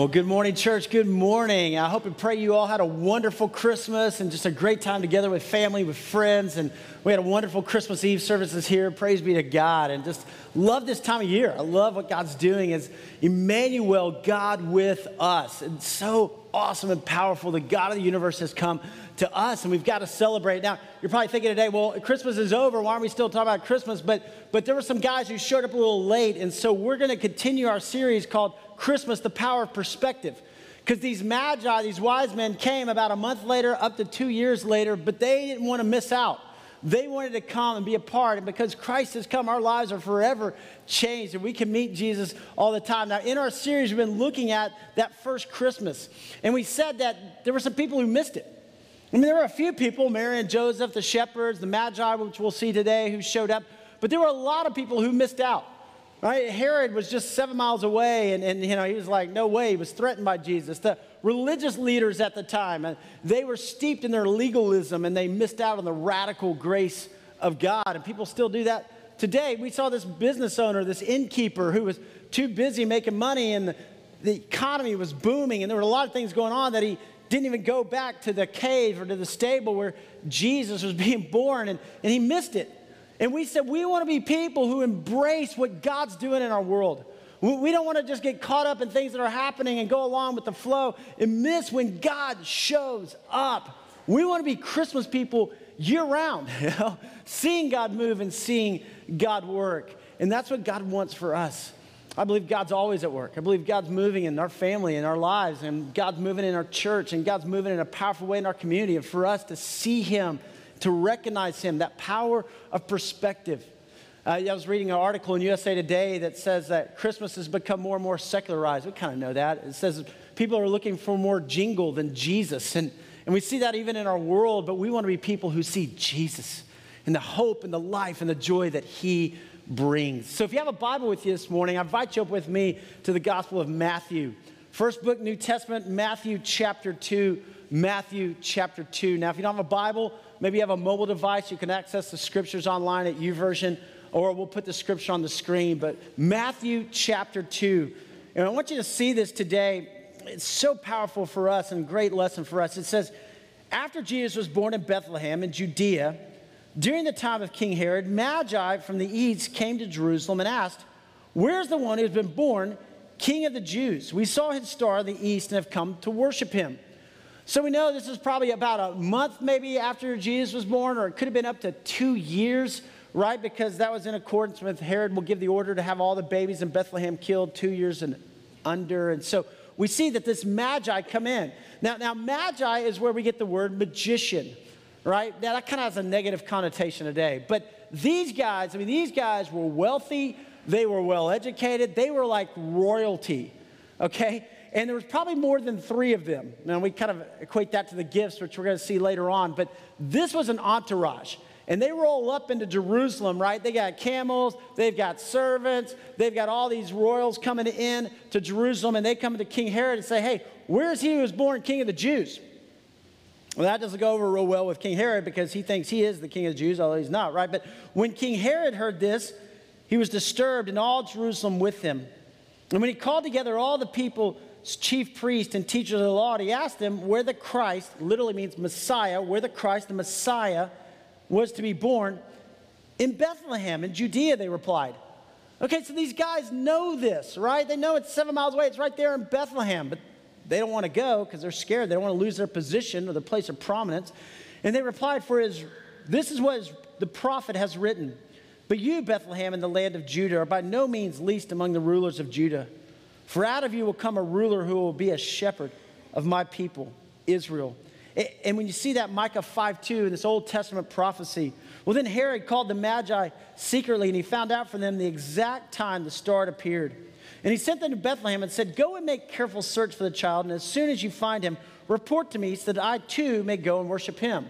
Well, good morning, church. Good morning. I hope and pray you all had a wonderful Christmas and just a great time together with family, with friends. And we had a wonderful Christmas Eve services here. Praise be to God. And just love this time of year. I love what God's doing as Emmanuel, God with us. And so awesome and powerful. The God of the universe has come to us, and we've got to celebrate. Now, you're probably thinking today, well, Christmas is over. Why are we still talking about Christmas? But, but there were some guys who showed up a little late, and so we're going to continue our series called Christmas, the power of perspective. Because these magi, these wise men, came about a month later, up to two years later, but they didn't want to miss out. They wanted to come and be a part. And because Christ has come, our lives are forever changed. And we can meet Jesus all the time. Now, in our series, we've been looking at that first Christmas. And we said that there were some people who missed it. I mean, there were a few people, Mary and Joseph, the shepherds, the magi, which we'll see today, who showed up. But there were a lot of people who missed out. Right? Herod was just seven miles away, and, and you know, he was like, no way. He was threatened by Jesus. The religious leaders at the time, and they were steeped in their legalism, and they missed out on the radical grace of God. And people still do that today. We saw this business owner, this innkeeper, who was too busy making money, and the, the economy was booming, and there were a lot of things going on that he didn't even go back to the cave or to the stable where Jesus was being born, and, and he missed it. And we said we want to be people who embrace what God's doing in our world. We don't want to just get caught up in things that are happening and go along with the flow and miss when God shows up. We want to be Christmas people year round, you know, seeing God move and seeing God work. And that's what God wants for us. I believe God's always at work. I believe God's moving in our family, in our lives, and God's moving in our church, and God's moving in a powerful way in our community. And for us to see Him to recognize Him, that power of perspective. Uh, I was reading an article in USA Today that says that Christmas has become more and more secularized. We kind of know that. It says people are looking for more jingle than Jesus. And, and we see that even in our world, but we want to be people who see Jesus and the hope and the life and the joy that He brings. So if you have a Bible with you this morning, I invite you up with me to the Gospel of Matthew. First book, New Testament, Matthew chapter 2. Matthew chapter 2. Now, if you don't have a Bible, maybe you have a mobile device, you can access the scriptures online at YouVersion, or we'll put the scripture on the screen. But Matthew chapter 2. And I want you to see this today. It's so powerful for us and great lesson for us. It says, After Jesus was born in Bethlehem in Judea, during the time of King Herod, Magi from the east came to Jerusalem and asked, Where's the one who's been born king of the Jews? We saw his star in the east and have come to worship him. So we know this is probably about a month maybe after Jesus was born, or it could have been up to two years, right? Because that was in accordance with Herod will give the order to have all the babies in Bethlehem killed two years and under. And so we see that this magi come in. Now, now magi is where we get the word magician, right? Now that kind of has a negative connotation today. But these guys, I mean, these guys were wealthy, they were well educated, they were like royalty, okay? And there was probably more than three of them. Now, we kind of equate that to the gifts, which we're going to see later on, but this was an entourage. And they roll up into Jerusalem, right? They got camels, they've got servants, they've got all these royals coming in to Jerusalem, and they come to King Herod and say, Hey, where's he who was born king of the Jews? Well, that doesn't go over real well with King Herod because he thinks he is the king of the Jews, although he's not, right? But when King Herod heard this, he was disturbed, and all Jerusalem with him. And when he called together all the people, chief priest and teachers of the law, he asked them where the Christ, literally means Messiah, where the Christ, the Messiah, was to be born. In Bethlehem, in Judea, they replied. Okay, so these guys know this, right? They know it's seven miles away. It's right there in Bethlehem, but they don't want to go because they're scared. They don't want to lose their position or their place of prominence. And they replied, For his, this is what his, the prophet has written. But you, Bethlehem, in the land of Judah, are by no means least among the rulers of Judah. For out of you will come a ruler who will be a shepherd of my people, Israel. And when you see that Micah 5 2 in this Old Testament prophecy, well, then Herod called the Magi secretly and he found out from them the exact time the star appeared. And he sent them to Bethlehem and said, Go and make careful search for the child, and as soon as you find him, report to me so that I too may go and worship him.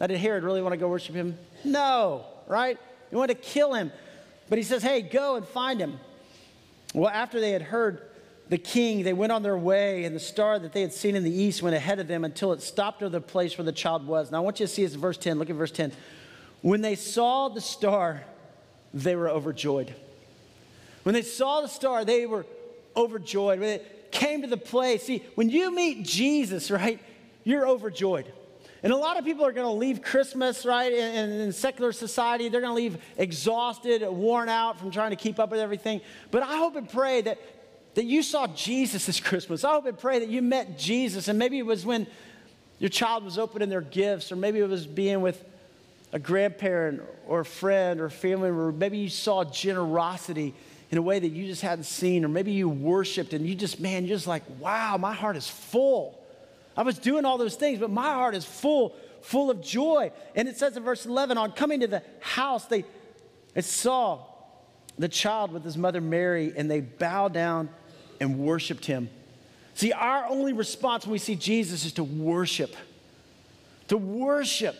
Now, did Herod really want to go worship him? No, right? He wanted to kill him. But he says, Hey, go and find him. Well, after they had heard the king, they went on their way, and the star that they had seen in the east went ahead of them until it stopped over the place where the child was. Now, I want you to see this in verse 10. Look at verse 10. When they saw the star, they were overjoyed. When they saw the star, they were overjoyed. When it came to the place. See, when you meet Jesus, right, you're overjoyed. And a lot of people are going to leave Christmas, right, in, in secular society. They're going to leave exhausted, worn out from trying to keep up with everything. But I hope and pray that, that you saw Jesus this Christmas. I hope and pray that you met Jesus. And maybe it was when your child was opening their gifts, or maybe it was being with a grandparent or a friend or family, or maybe you saw generosity in a way that you just hadn't seen, or maybe you worshiped and you just, man, you're just like, wow, my heart is full. I was doing all those things, but my heart is full, full of joy. And it says in verse 11, on coming to the house, they, they saw the child with his mother Mary, and they bowed down and worshiped him. See, our only response when we see Jesus is to worship. To worship.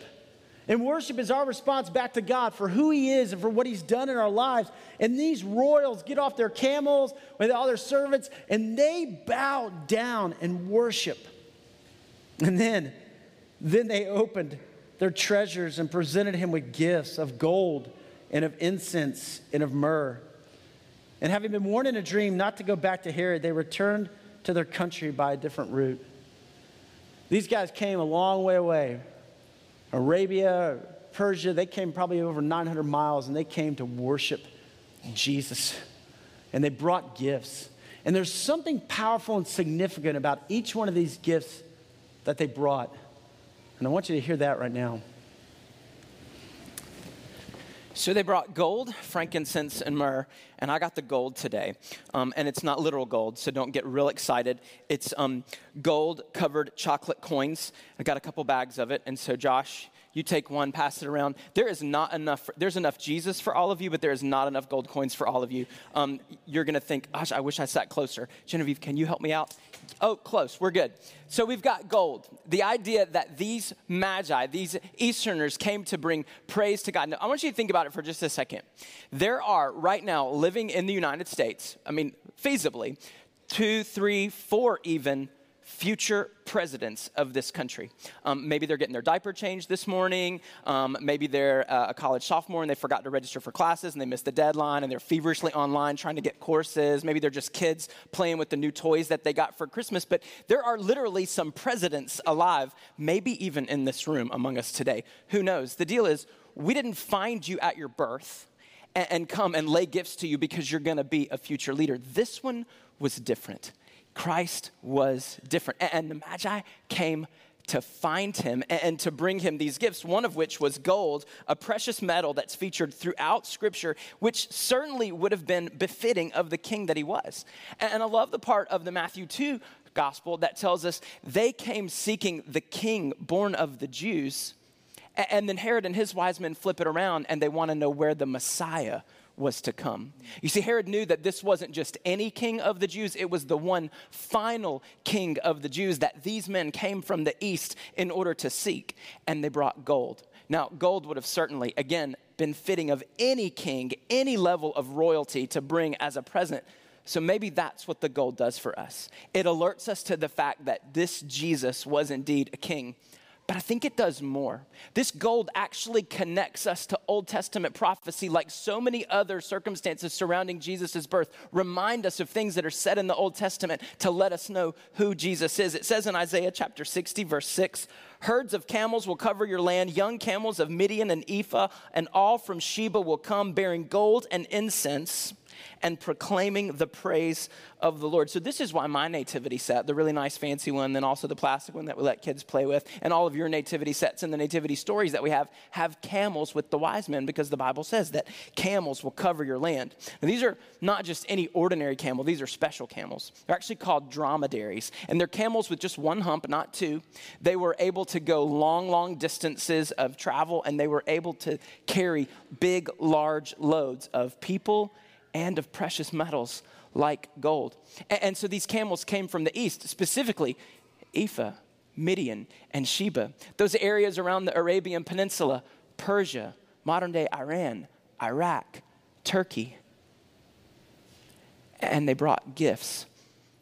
And worship is our response back to God for who He is and for what He's done in our lives. And these royals get off their camels with all their servants and they bow down and worship. And then, then they opened their treasures and presented Him with gifts of gold and of incense and of myrrh. And having been warned in a dream not to go back to Herod, they returned to their country by a different route. These guys came a long way away Arabia, Persia, they came probably over 900 miles and they came to worship Jesus. And they brought gifts. And there's something powerful and significant about each one of these gifts that they brought. And I want you to hear that right now. So they brought gold, frankincense, and myrrh, and I got the gold today. Um, and it's not literal gold, so don't get real excited. It's um, gold covered chocolate coins. I got a couple bags of it, and so Josh, you take one, pass it around. There is not enough, there's enough Jesus for all of you, but there is not enough gold coins for all of you. Um, you're gonna think, gosh, I wish I sat closer. Genevieve, can you help me out? Oh, close, we're good. So we've got gold. The idea that these magi, these Easterners came to bring praise to God. Now, I want you to think about it for just a second. There are right now living in the United States, I mean, feasibly, two, three, four even future presidents of this country. Um, maybe they're getting their diaper changed this morning. Um, maybe they're uh, a college sophomore and they forgot to register for classes and they missed the deadline and they're feverishly online trying to get courses. Maybe they're just kids playing with the new toys that they got for Christmas. But there are literally some presidents alive, maybe even in this room among us today. Who knows? The deal is, we didn't find you at your birth and, and come and lay gifts to you because you're going to be a future leader. This one was different. Christ was different. And the Magi came to find him and to bring him these gifts, one of which was gold, a precious metal that's featured throughout Scripture, which certainly would have been befitting of the king that he was. And I love the part of the Matthew 2 gospel that tells us they came seeking the king born of the Jews. And then Herod and his wise men flip it around and they want to know where the Messiah was to come. You see, Herod knew that this wasn't just any king of the Jews, it was the one final king of the Jews that these men came from the east in order to seek, and they brought gold. Now, gold would have certainly, again, been fitting of any king, any level of royalty to bring as a present. So maybe that's what the gold does for us. It alerts us to the fact that this Jesus was indeed a king. But I think it does more. This gold actually connects us to Old Testament prophecy, like so many other circumstances surrounding Jesus' birth, remind us of things that are said in the Old Testament to let us know who Jesus is. It says in Isaiah chapter 60, verse 6 Herds of camels will cover your land, young camels of Midian and Ephah, and all from Sheba will come bearing gold and incense and proclaiming the praise of the Lord. So, this is why my nativity set, the really nice fancy one, then also the plastic one that we let kids play with, and all of your nativity sets and the nativity stories that we have, have camels with the wise men because the Bible says that camels will cover your land. Now, these are not just any ordinary camel, these are special camels. They're actually called dromedaries, and they're camels with just one hump, not two. They were able to go long, long distances of travel, and they were able to carry big, large loads of people and of precious metals like gold. And, and so these camels came from the east, specifically Ephah, Midian, and Sheba. Those areas around the Arabian Peninsula, Persia, modern day Iran, Iraq, Turkey. And they brought gifts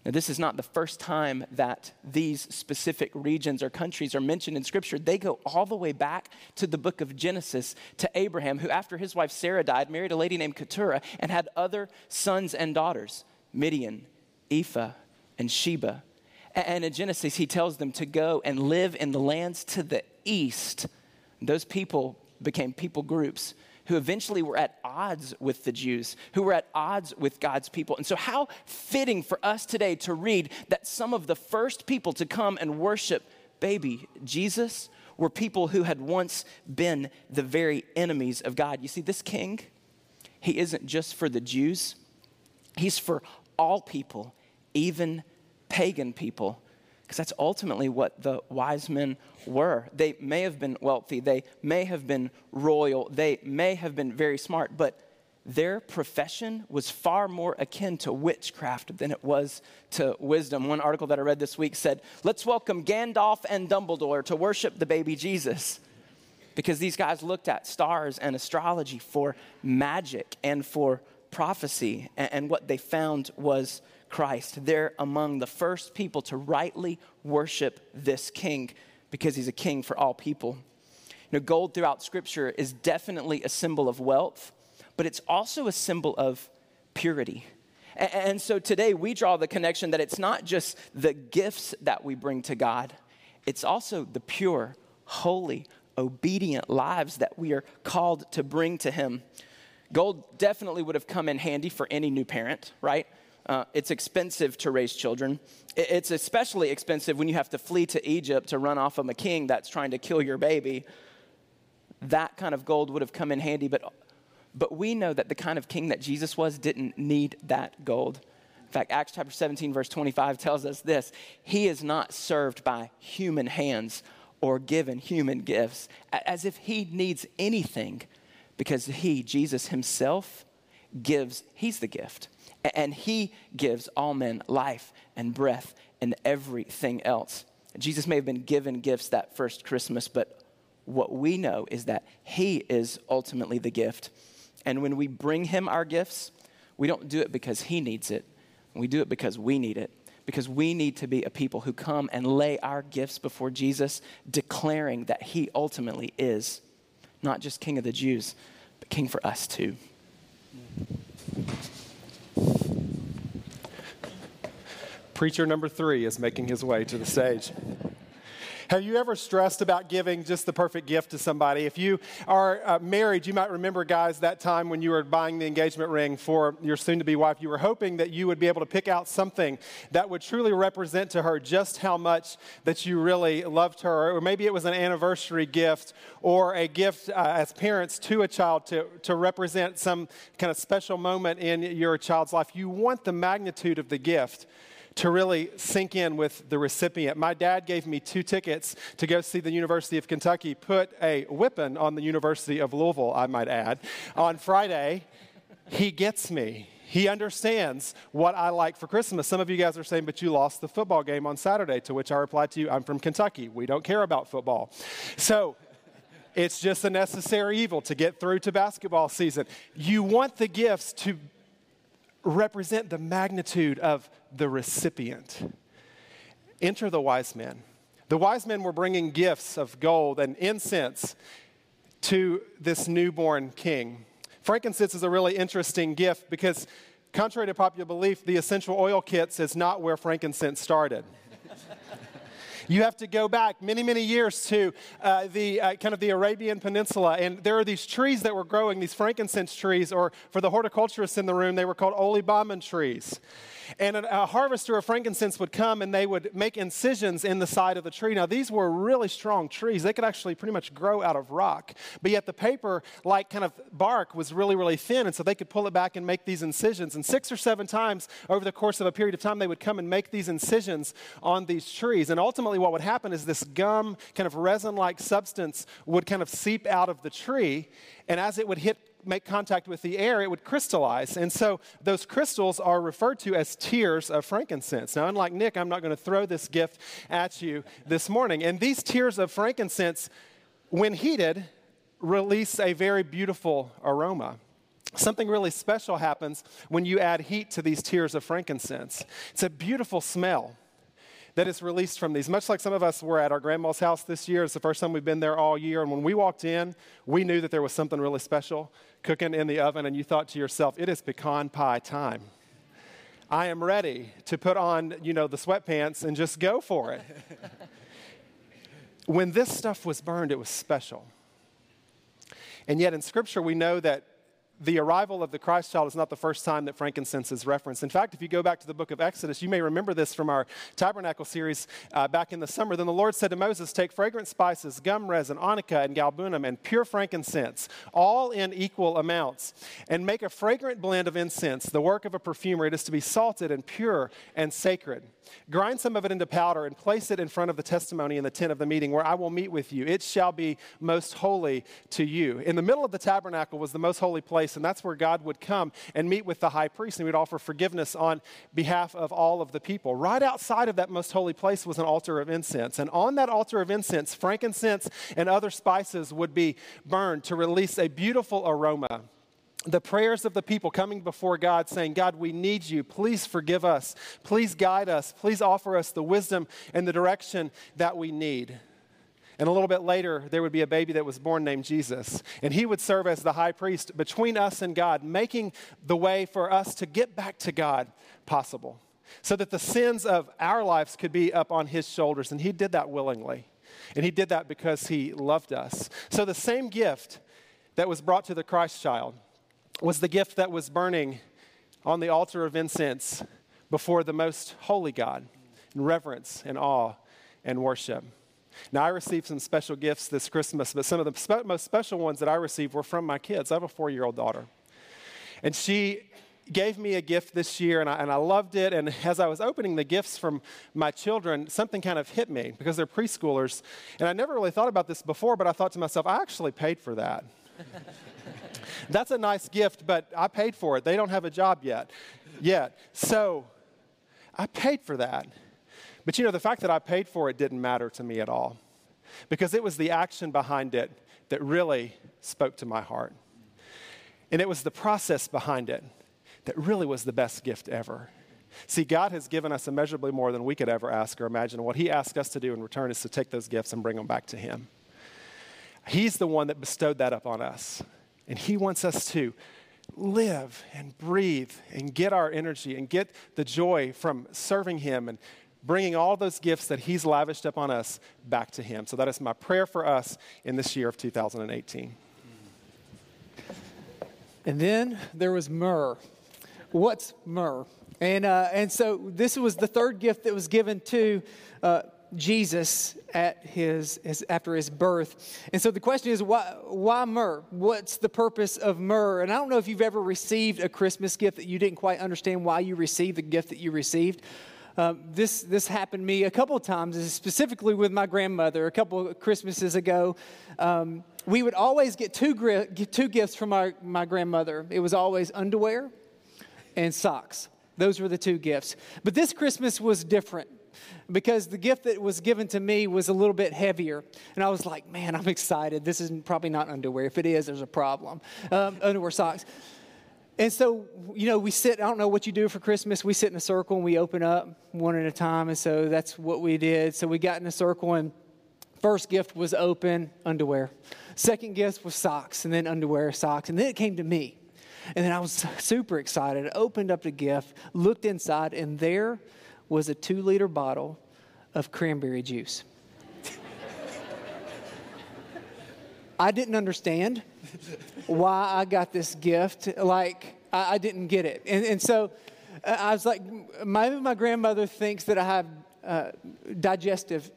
now, this is not the first time that these specific regions or countries are mentioned in Scripture. They go all the way back to the book of Genesis to Abraham, who, after his wife Sarah died, married a lady named Keturah and had other sons and daughters Midian, Ephah, and Sheba. And in Genesis, he tells them to go and live in the lands to the east. Those people became people groups who eventually were at odds with the Jews, who were at odds with God's people. And so, how fitting for us today to read that some of the first people to come and worship baby Jesus were people who had once been the very enemies of God. You see, this king, he isn't just for the Jews, he's for all people, even pagan people, because that's ultimately what the wise men were. They may have been wealthy, they may have been royal, they may have been very smart, but their profession was far more akin to witchcraft than it was to wisdom. One article that I read this week said, Let's welcome Gandalf and Dumbledore to worship the baby Jesus. Because these guys looked at stars and astrology for magic and for prophecy, and what they found was Christ. They're among the first people to rightly worship this king because he's a king for all people. You know, gold throughout scripture is definitely a symbol of wealth, but it's also a symbol of purity. And so today we draw the connection that it's not just the gifts that we bring to God, it's also the pure, holy, obedient lives that we are called to bring to Him. Gold definitely would have come in handy for any new parent, right? Uh, it's expensive to raise children. It's especially expensive when you have to flee to Egypt to run off from a king that's trying to kill your baby. That kind of gold would have come in handy, but, but we know that the kind of king that Jesus was didn't need that gold. In fact, Acts chapter 17, verse 25 tells us this He is not served by human hands or given human gifts, as if he needs anything, because he, Jesus himself, gives, he's the gift. And he gives all men life and breath and everything else. Jesus may have been given gifts that first Christmas, but what we know is that he is ultimately the gift. And when we bring him our gifts, we don't do it because he needs it. We do it because we need it. Because we need to be a people who come and lay our gifts before Jesus, declaring that he ultimately is not just King of the Jews, but King for us too. Preacher number three is making his way to the stage. Have you ever stressed about giving just the perfect gift to somebody? If you are uh, married, you might remember, guys, that time when you were buying the engagement ring for your soon to be wife, you were hoping that you would be able to pick out something that would truly represent to her just how much that you really loved her. Or maybe it was an anniversary gift or a gift uh, as parents to a child to, to represent some kind of special moment in your child's life. You want the magnitude of the gift to really sink in with the recipient. My dad gave me two tickets to go see the University of Kentucky put a whipping on the University of Louisville, I might add, on Friday. He gets me. He understands what I like for Christmas. Some of you guys are saying, but you lost the football game on Saturday, to which I replied to you, I'm from Kentucky. We don't care about football. So, it's just a necessary evil to get through to basketball season. You want the gifts to represent the magnitude of the recipient. Enter the wise men. The wise men were bringing gifts of gold and incense to this newborn king. Frankincense is a really interesting gift because, contrary to popular belief, the essential oil kits is not where frankincense started. You have to go back many, many years to uh, the uh, kind of the Arabian Peninsula, and there are these trees that were growing, these frankincense trees, or for the horticulturists in the room, they were called olibanum trees. And a, harvester of frankincense would come and they would make incisions in the side of the tree. Now, these were really strong trees. They could actually pretty much grow out of rock. But yet, the paper, like kind of bark, was really, really thin. And so they could pull it back and make these incisions. And six or seven times over the course of a period of time, they would come and make these incisions on these trees. And ultimately, what would happen is this gum, kind of resin like substance, would kind of seep out of the tree. And as it would hit make contact with the air, it would crystallize. And so those crystals are referred to as tears of frankincense. Now, unlike Nick, I'm not going to throw this gift at you this morning. And these tears of frankincense, when heated, release a very beautiful aroma. Something really special happens when you add heat to these tears of frankincense. It's a beautiful smell that is released from these. Much like some of us were at our grandma's house this year. It's the first time we've been there all year. And when we walked in, we knew that there was something really special cooking in the oven. And you thought to yourself, it is pecan pie time. I am ready to put on, you know, the sweatpants and just go for it. when this stuff was burned, it was special. And yet in Scripture, we know that the arrival of the Christ child is not the first time that frankincense is referenced. In fact, if you go back to the book of Exodus, you may remember this from our tabernacle series uh, back in the summer. Then the Lord said to Moses, Take fragrant spices, gum resin, onycha, and galbanum, and pure frankincense, all in equal amounts, and make a fragrant blend of incense, the work of a perfumer. It is to be salted and pure and sacred. Grind some of it into powder and place it in front of the testimony in the tent of the meeting where I will meet with you. It shall be most holy to you. In the middle of the tabernacle was the most holy place, and that's where God would come and meet with the high priest, and he would offer forgiveness on behalf of all of the people. Right outside of that most holy place was an altar of incense, and on that altar of incense, frankincense and other spices would be burned to release a beautiful aroma the prayers of the people coming before God saying, God, we need you. Please forgive us. Please guide us. Please offer us the wisdom and the direction that we need. And a little bit later, there would be a baby that was born named Jesus. And he would serve as the high priest between us and God, making the way for us to get back to God possible. So that the sins of our lives could be up on his shoulders. And he did that willingly. And he did that because he loved us. So the same gift that was brought to the Christ child was the gift that was burning on the altar of incense before the most holy God in reverence and awe and worship. Now, I received some special gifts this Christmas, but some of the spe- most special ones that I received were from my kids. I have a four year old daughter. And she gave me a gift this year, and I, and I loved it. And as I was opening the gifts from my children, something kind of hit me because they're preschoolers. And I never really thought about this before, but I thought to myself, I actually paid for that. That's a nice gift, but I paid for it. They don't have a job yet. Yet. So I paid for that. But you know, the fact that I paid for it didn't matter to me at all because it was the action behind it that really spoke to my heart. And it was the process behind it that really was the best gift ever. See, God has given us immeasurably more than we could ever ask or imagine. What He asked us to do in return is to take those gifts and bring them back to Him. He's the one that bestowed that upon us. And He wants us to live and breathe and get our energy and get the joy from serving Him and bringing all those gifts that He's lavished upon us back to Him. So that is my prayer for us in this year of 2018. And then there was myrrh. What's myrrh? And, uh, and so this was the third gift that was given to uh, Jesus at his, his, after his birth. And so the question is, why, why myrrh? What's the purpose of myrrh? And I don't know if you've ever received a Christmas gift that you didn't quite understand why you received the gift that you received. Um, this, this happened to me a couple of times, specifically with my grandmother. A couple of Christmases ago, um, we would always get two, get two gifts from our, my grandmother. It was always underwear and socks. Those were the two gifts. But this Christmas was different because the gift that was given to me was a little bit heavier. And I was like, man, I'm excited. This is probably not underwear. If it is, there's a problem. Um, underwear socks. And so, you know, we sit, I don't know what you do for Christmas. We sit in a circle and we open up one at a time. And so that's what we did. So we got in a circle and first gift was open underwear. Second gift was socks and then underwear, socks. And then it came to me. And then I was super excited. Opened up the gift, looked inside, and there was a two liter bottle of cranberry juice. I didn't understand why I got this gift. Like, I, I didn't get it. And, and so uh, I was like, maybe my grandmother thinks that I have uh, digestive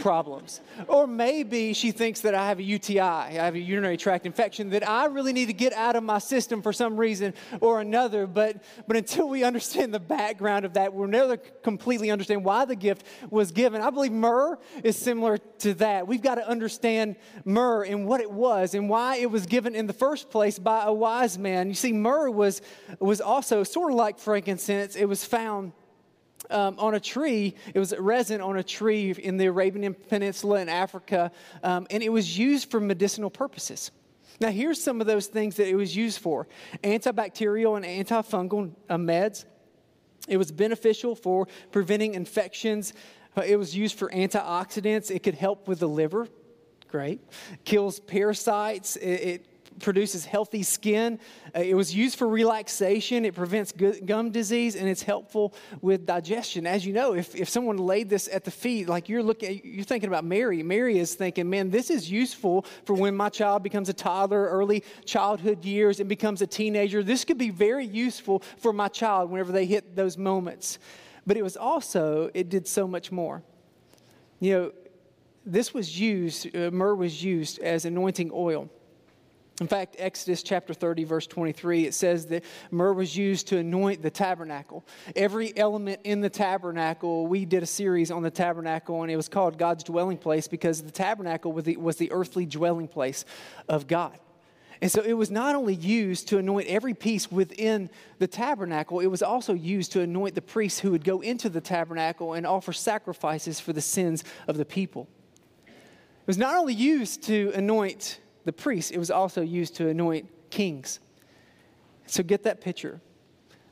problems. Or maybe she thinks that I have a UTI, I have a urinary tract infection that I really need to get out of my system for some reason or another. But, but until we understand the background of that, we'll never completely understand why the gift was given. I believe myrrh is similar to that. We've got to understand myrrh and what it was and why it was given in the first place by a wise man. You see, myrrh was, was also sort of like frankincense, it was found um, on a tree. It was resin on a tree in the Arabian Peninsula in Africa, um, and it was used for medicinal purposes. Now, here's some of those things that it was used for antibacterial and antifungal uh, meds. It was beneficial for preventing infections. Uh, it was used for antioxidants. It could help with the liver. Great. Kills parasites. It, it produces healthy skin. Uh, it was used for relaxation. It prevents gum disease, and it's helpful with digestion. As you know, if, if someone laid this at the feet, like you're looking, you're thinking about Mary. Mary is thinking, man, this is useful for when my child becomes a toddler, early childhood years, and becomes a teenager. This could be very useful for my child whenever they hit those moments. But it was also, it did so much more. You know, this was used, uh, myrrh was used as anointing oil. In fact, Exodus chapter 30, verse 23, it says that myrrh was used to anoint the tabernacle. Every element in the tabernacle, we did a series on the tabernacle, and it was called God's dwelling place because the tabernacle was the, was the earthly dwelling place of God. And so it was not only used to anoint every piece within the tabernacle, it was also used to anoint the priests who would go into the tabernacle and offer sacrifices for the sins of the people. It was not only used to anoint the priests, it was also used to anoint kings. So get that picture.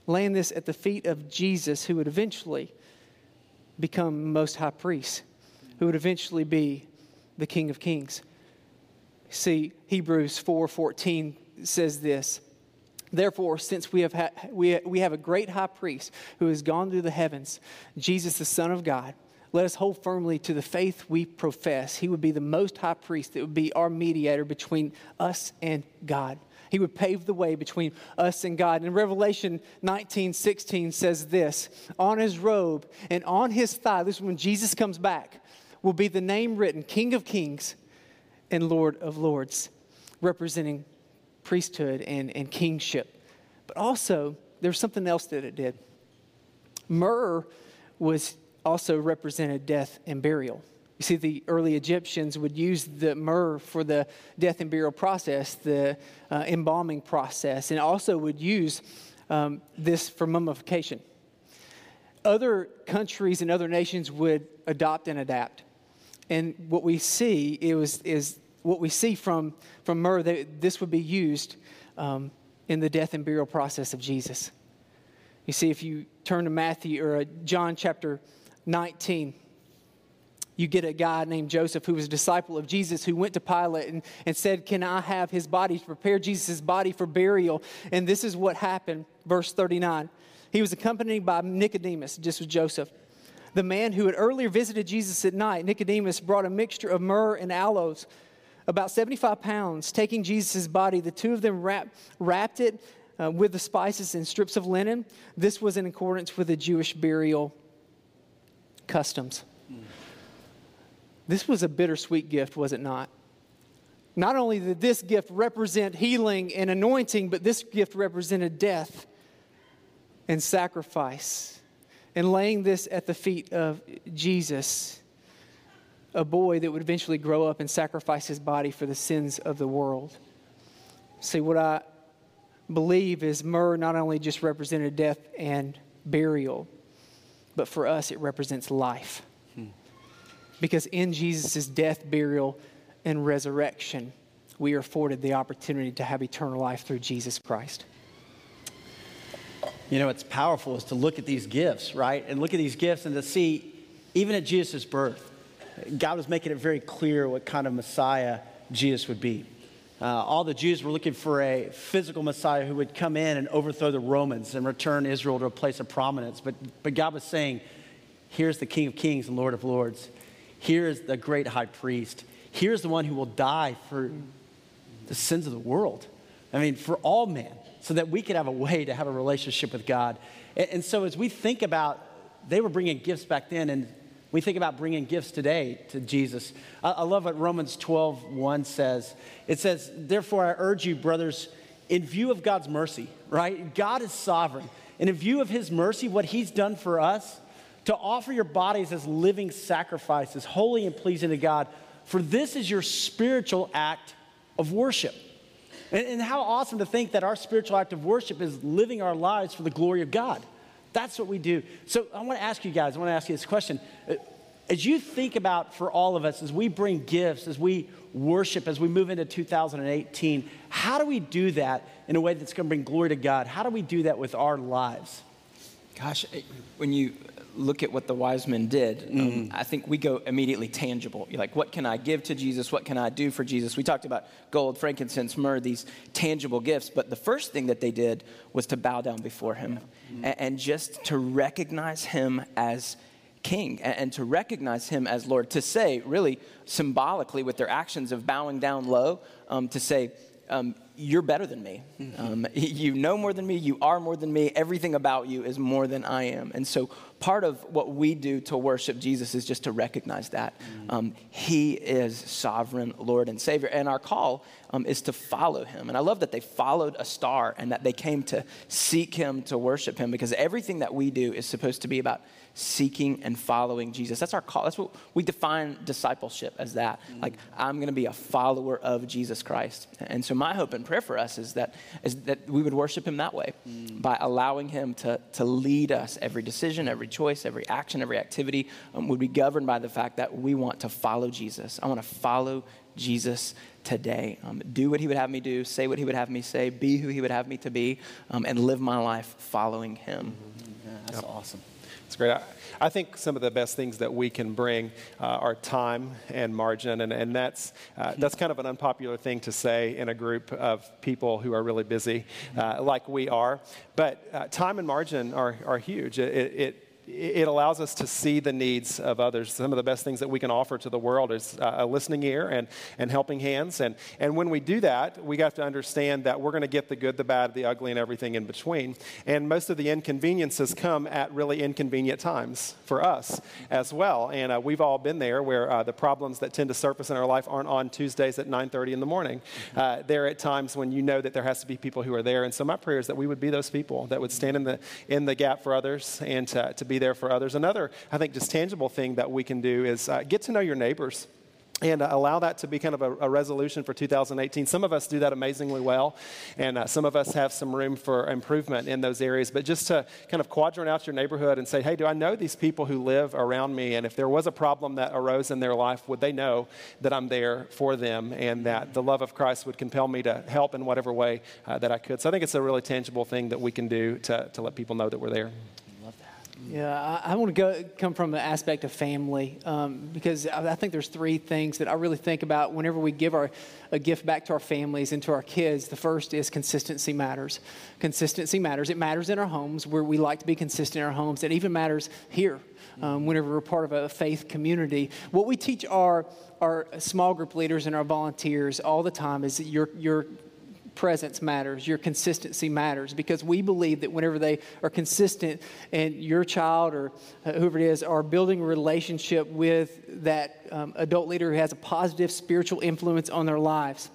Laying this at the feet of Jesus, who would eventually become most high priest, who would eventually be the King of Kings. See, Hebrews 4:14 says this. Therefore, since we have, ha- we, we have a great high priest who has gone through the heavens, Jesus, the Son of God, let us hold firmly to the faith we profess. He would be the most high priest that would be our mediator between us and God. He would pave the way between us and God. And Revelation 19 16 says this On his robe and on his thigh, this is when Jesus comes back, will be the name written King of Kings and Lord of Lords, representing priesthood and, and kingship. But also, there's something else that it did. Myrrh was also represented death and burial. You see, the early Egyptians would use the myrrh for the death and burial process, the uh, embalming process, and also would use um, this for mummification. Other countries and other nations would adopt and adapt. And what we see was, is what we see from, from myrrh, that this would be used um, in the death and burial process of Jesus. You see, if you turn to Matthew or uh, John chapter 19, you get a guy named Joseph who was a disciple of Jesus who went to Pilate and, and said, Can I have his body to prepare Jesus' body for burial? And this is what happened, verse 39. He was accompanied by Nicodemus, just with Joseph. The man who had earlier visited Jesus at night, Nicodemus, brought a mixture of myrrh and aloes, about 75 pounds. Taking Jesus' body, the two of them wrap, wrapped it uh, with the spices and strips of linen. This was in accordance with the Jewish burial customs. This was a bittersweet gift, was it not? Not only did this gift represent healing and anointing, but this gift represented death and sacrifice. And laying this at the feet of Jesus, a boy that would eventually grow up and sacrifice his body for the sins of the world. See, what I believe is myrrh not only just represented death and burial, but for us, it represents life. Hmm. Because in Jesus' death, burial, and resurrection, we are afforded the opportunity to have eternal life through Jesus Christ. You know, it's powerful is to look at these gifts, right? And look at these gifts and to see, even at Jesus' birth, God was making it very clear what kind of Messiah Jesus would be. Uh, all the Jews were looking for a physical Messiah who would come in and overthrow the Romans and return Israel to a place of prominence. But, but God was saying, here's the King of Kings and Lord of Lords. Here is the great high priest. Here's the one who will die for the sins of the world. I mean, for all men, so that we could have a way to have a relationship with God. And, and so as we think about, they were bringing gifts back then, and we think about bringing gifts today to Jesus. I, I love what Romans 12, 1 says. It says, Therefore, I urge you, brothers, in view of God's mercy, right? God is sovereign. And in view of his mercy, what he's done for us, to offer your bodies as living sacrifices, holy and pleasing to God, for this is your spiritual act of worship. And, and how awesome to think that our spiritual act of worship is living our lives for the glory of God. That's what we do. So I want to ask you guys, I want to ask you this question. Uh, as you think about for all of us, as we bring gifts, as we worship, as we move into 2018, how do we do that in a way that's going to bring glory to God? How do we do that with our lives? Gosh, when you look at what the wise men did, um, I think we go immediately tangible. You're like, what can I give to Jesus? What can I do for Jesus? We talked about gold, frankincense, myrrh, these tangible gifts. But the first thing that they did was to bow down before him and, and just to recognize him as king and, and to recognize him as Lord. To say, really symbolically, with their actions of bowing down low, um, to say, um, you're better than me. Um, you know more than me. You are more than me. Everything about you is more than I am. And so, part of what we do to worship Jesus is just to recognize that um, He is sovereign Lord and Savior. And our call um, is to follow Him. And I love that they followed a star and that they came to seek Him, to worship Him, because everything that we do is supposed to be about seeking and following Jesus. That's our call. That's what we define discipleship as that. Mm-hmm. Like, I'm going to be a follower of Jesus Christ. And so, my hope and prayer for us is that, is that we would worship him that way mm-hmm. by allowing him to, to lead us. Every decision, every choice, every action, every activity um, would be governed by the fact that we want to follow Jesus. I want to follow Jesus today. Um, do what he would have me do, say what he would have me say, be who he would have me to be, um, and live my life following him. Mm-hmm. Yeah, that's yep. awesome. It's great. I, I, think some of the best things that we can bring uh, are time and margin, and, and that's, uh, that's kind of an unpopular thing to say in a group of people who are really busy, uh, like we are. But uh, time and margin are, are huge. It, it, it allows us to see the needs of others. Some of the best things that we can offer to the world is a listening ear and, and helping hands. And, and when we do that, we have to understand that we're going to get the good, the bad, the ugly, and everything in between. And most of the inconveniences come at really inconvenient times for us as well. And uh, we've all been there where uh, the problems that tend to surface in our life aren't on Tuesdays at 9.30 in the morning. Uh, they're at times when you know that there has to be people who are there. And so my prayer is that we would be those people that would stand in the, in the gap for others and to, to be there for others. Another, I think, just tangible thing that we can do is uh, get to know your neighbors and uh, allow that to be kind of a, a, resolution for 2018. Some of us do that amazingly well, and uh, some of us have some room for improvement in those areas. But just to kind of quadrant out your neighborhood and say, hey, do I know these people who live around me? And if there was a problem that arose in their life, would they know that I'm there for them and that the love of Christ would compel me to help in whatever way uh, that I could? So I think it's a really tangible thing that we can do to, to let people know that we're there. Yeah, I, I want to go come from the aspect of family um, because I, I, think there's three things that I really think about whenever we give our a gift back to our families and to our kids. The first is consistency matters. Consistency matters. It matters in our homes where we like to be consistent in our homes. It even matters here um, whenever we're part of a faith community. What we teach our our small group leaders and our volunteers all the time is that you're, you're presence matters, your consistency matters, because we believe that whenever they are consistent and your child or uh, whoever it is are building a relationship with that um, adult leader who has a positive spiritual influence on their lives,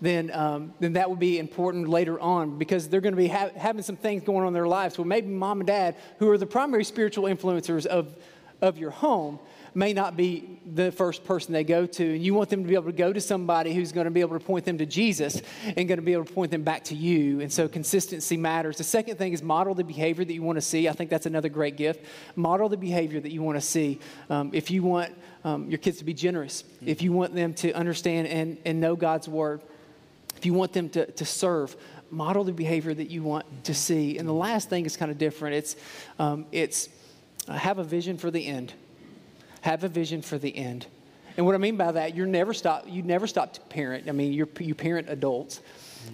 then, um, then that will be important later on because they're going to be ha- having some things going on in their lives. Well, maybe mom and dad, who are the primary spiritual influencers of, of your home, may not be the first person they go to. And you want them to be able to go to somebody who's going to be able to point them to Jesus and going to be able to point them back to you. And so consistency matters. The second thing is model the behavior that you want to see. I think that's another great gift. Model the behavior that you want to see. Um, if you want um, your kids to be generous, if you want them to understand and, and know God's word, if you want them to, to serve, model the behavior that you want to see. And the last thing is kind of different. It's, um, it's uh, have a vision for the end have a vision for the end. And what I mean by that, you're never stop, you never stop to parent. I mean, you're, you parent adults.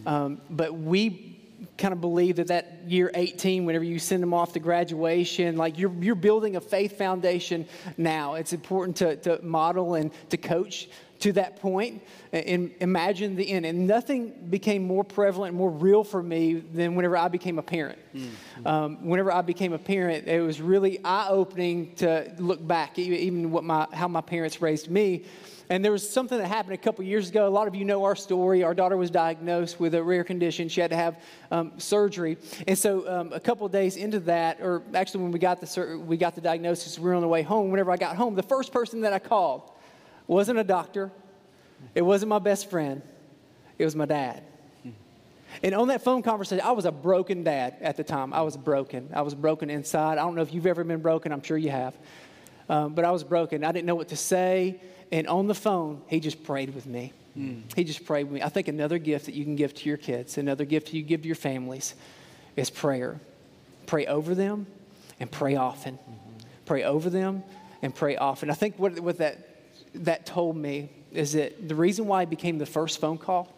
Um, but we kind of believe that that year 18, whenever you send them off to graduation, like you're, you're building a faith foundation now. It's important to, to model and to coach to that point and imagine the end. And nothing became more prevalent, more real for me than whenever I became a parent. Mm-hmm. Um, whenever I became a parent, it was really eye opening to look back, even what my, how my parents raised me. And there was something that happened a couple years ago. A lot of you know our story. Our daughter was diagnosed with a rare condition. She had to have um, surgery. And so, um, a couple of days into that, or actually, when we got the we got the diagnosis, we were on the way home. Whenever I got home, the first person that I called wasn't a doctor, it wasn't my best friend, it was my dad. And on that phone conversation, I was a broken dad at the time. I was broken. I was broken inside. I don't know if you've ever been broken, I'm sure you have. Um, but I was broken. I didn't know what to say. And on the phone, he just prayed with me. Mm. He just prayed with me. I think another gift that you can give to your kids, another gift you give to your families, is prayer. Pray over them and pray often. Mm-hmm pray over them, and pray often. I think what, what that, that told me is that the reason why it became the first phone call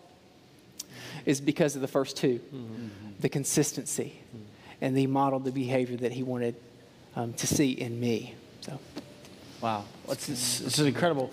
is because of the first 2 mm-hmm. the consistency, mm-hmm. and he modeled the behavior that he wanted um, to see in me. So, wow, it's, it's, it's, incredible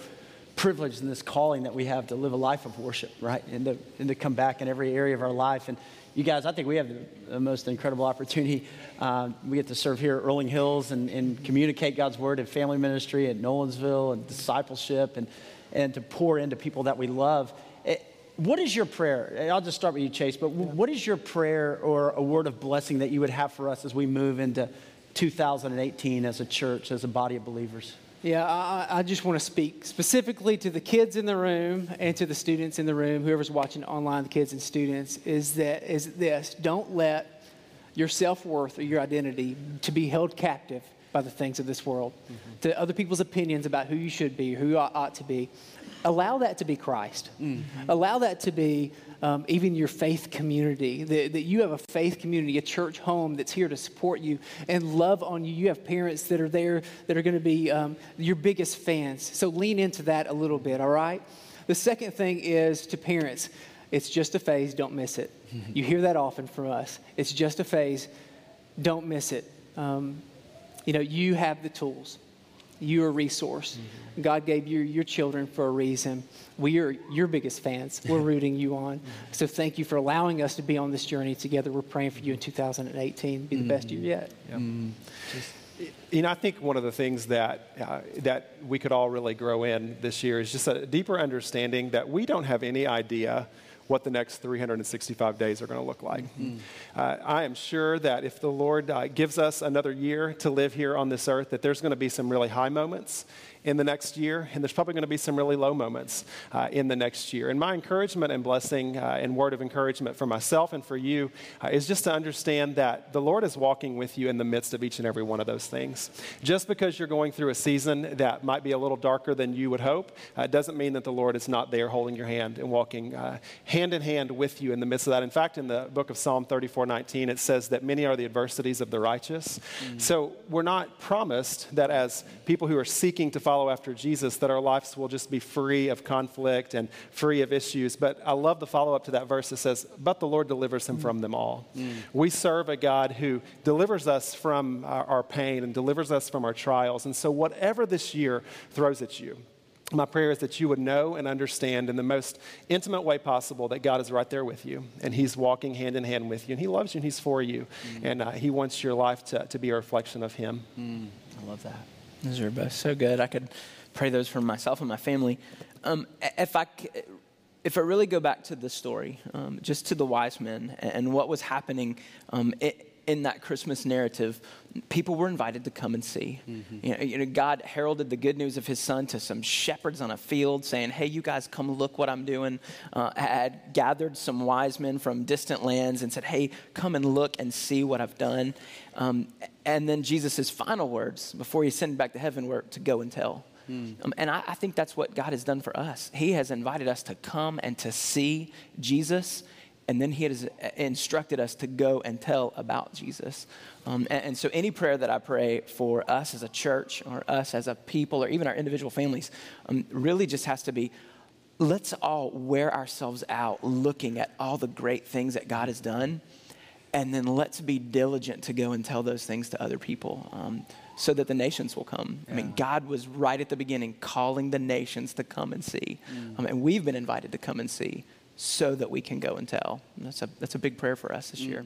privilege and this calling that we have to live a life of worship, right, and to, and to come back in every area of our life. And you guys, I think we have the, most incredible opportunity. Uh, we get to serve here at Rolling Hills and, and communicate God's word in family ministry at Nolensville and discipleship and, and to pour into people that we love. It, what is your prayer? I'll just start with you, Chase, but what is your prayer or a word of blessing that you would have for us as we move into 2018 as a church, as a body of believers? Yeah, I, I, just want to speak specifically to the kids in the room and to the students in the room, whoever's watching online, the kids and students, is that is this: don't let your self worth or your identity to be held captive by the things of this world, mm-hmm. to other people's opinions about who you should be, who you ought to be. Allow that to be Christ. Mm-hmm. Allow that to be um, even your faith community, that, that you have a faith community, a church home that's here to support you and love on you. You have parents that are there that are going to be um, your biggest fans. So lean into that a little bit, all right? The second thing is to parents it's just a phase, don't miss it. You hear that often from us. It's just a phase, don't miss it. Um, you know, you have the tools. You're a resource. Mm-hmm. God gave you your children for a reason. We are your biggest fans. We're rooting you on. Mm-hmm. So thank you for allowing us to be on this journey together. We're praying for you in 2018 be the mm-hmm. best year yet. Mm-hmm. You know, I think one of the things that uh, that we could all really grow in this year is just a deeper understanding that we don't have any idea what the next 365 days are going to look like. Mm-hmm. Uh, I am sure that if the Lord uh, gives us another year to live here on this earth, that there's going to be some really high moments in the next year, and there's probably going to be some really low moments uh, in the next year. And my encouragement and blessing uh, and word of encouragement for myself and for you uh, is just to understand that the Lord is walking with you in the midst of each and every one of those things. Just because you're going through a season that might be a little darker than you would hope, uh, doesn't mean that the Lord is not there holding your hand and walking uh, hand in hand with you in the midst of that. In fact, in the book of Psalm 34 19, it says that many are the adversities of the righteous. Mm. So we're not promised that as people who are seeking to follow after Jesus, that our lives will just be free of conflict and free of issues. But I love the follow up to that verse that says, But the Lord delivers him mm. from them all. Mm. We serve a God who delivers us from our, our pain and delivers us from our trials. And so, whatever this year throws at you, my prayer is that you would know and understand in the most intimate way possible that God is right there with you and He's walking hand in hand with you and He loves you and He's for you mm. and uh, He wants your life to, to be a reflection of Him. Mm. I love that. Those are both so good. I could pray those for myself and my family. Um, if I if I really go back to the story, um, just to the wise men and what was happening um, it, in that Christmas narrative, people were invited to come and see. Mm-hmm. You, know, you, know, God heralded the good news of his son to some shepherds on a field saying, Hey, you guys come look what I'm doing. Uh, had gathered some wise men from distant lands and said, Hey, come and look and see what I've done. Um, and then Jesus' final words before he sent back to heaven were to go and tell. Mm. Um, and I, I think that's what God has done for us. He has invited us to come and to see Jesus and then he has instructed us to go and tell about Jesus. Um, and, and, so, any prayer that I pray for us as a church, or us as a people, or even our individual families, um, really just has to be let's all wear ourselves out looking at all the great things that God has done, and then let's be diligent to go and tell those things to other people. Um, so that the nations will come. Yeah. I mean, God was right at the beginning calling the nations to come and see. Mm. Um, and we've been invited to come and see so that we can go and tell. And that's a, that's a big prayer for us this mm. year.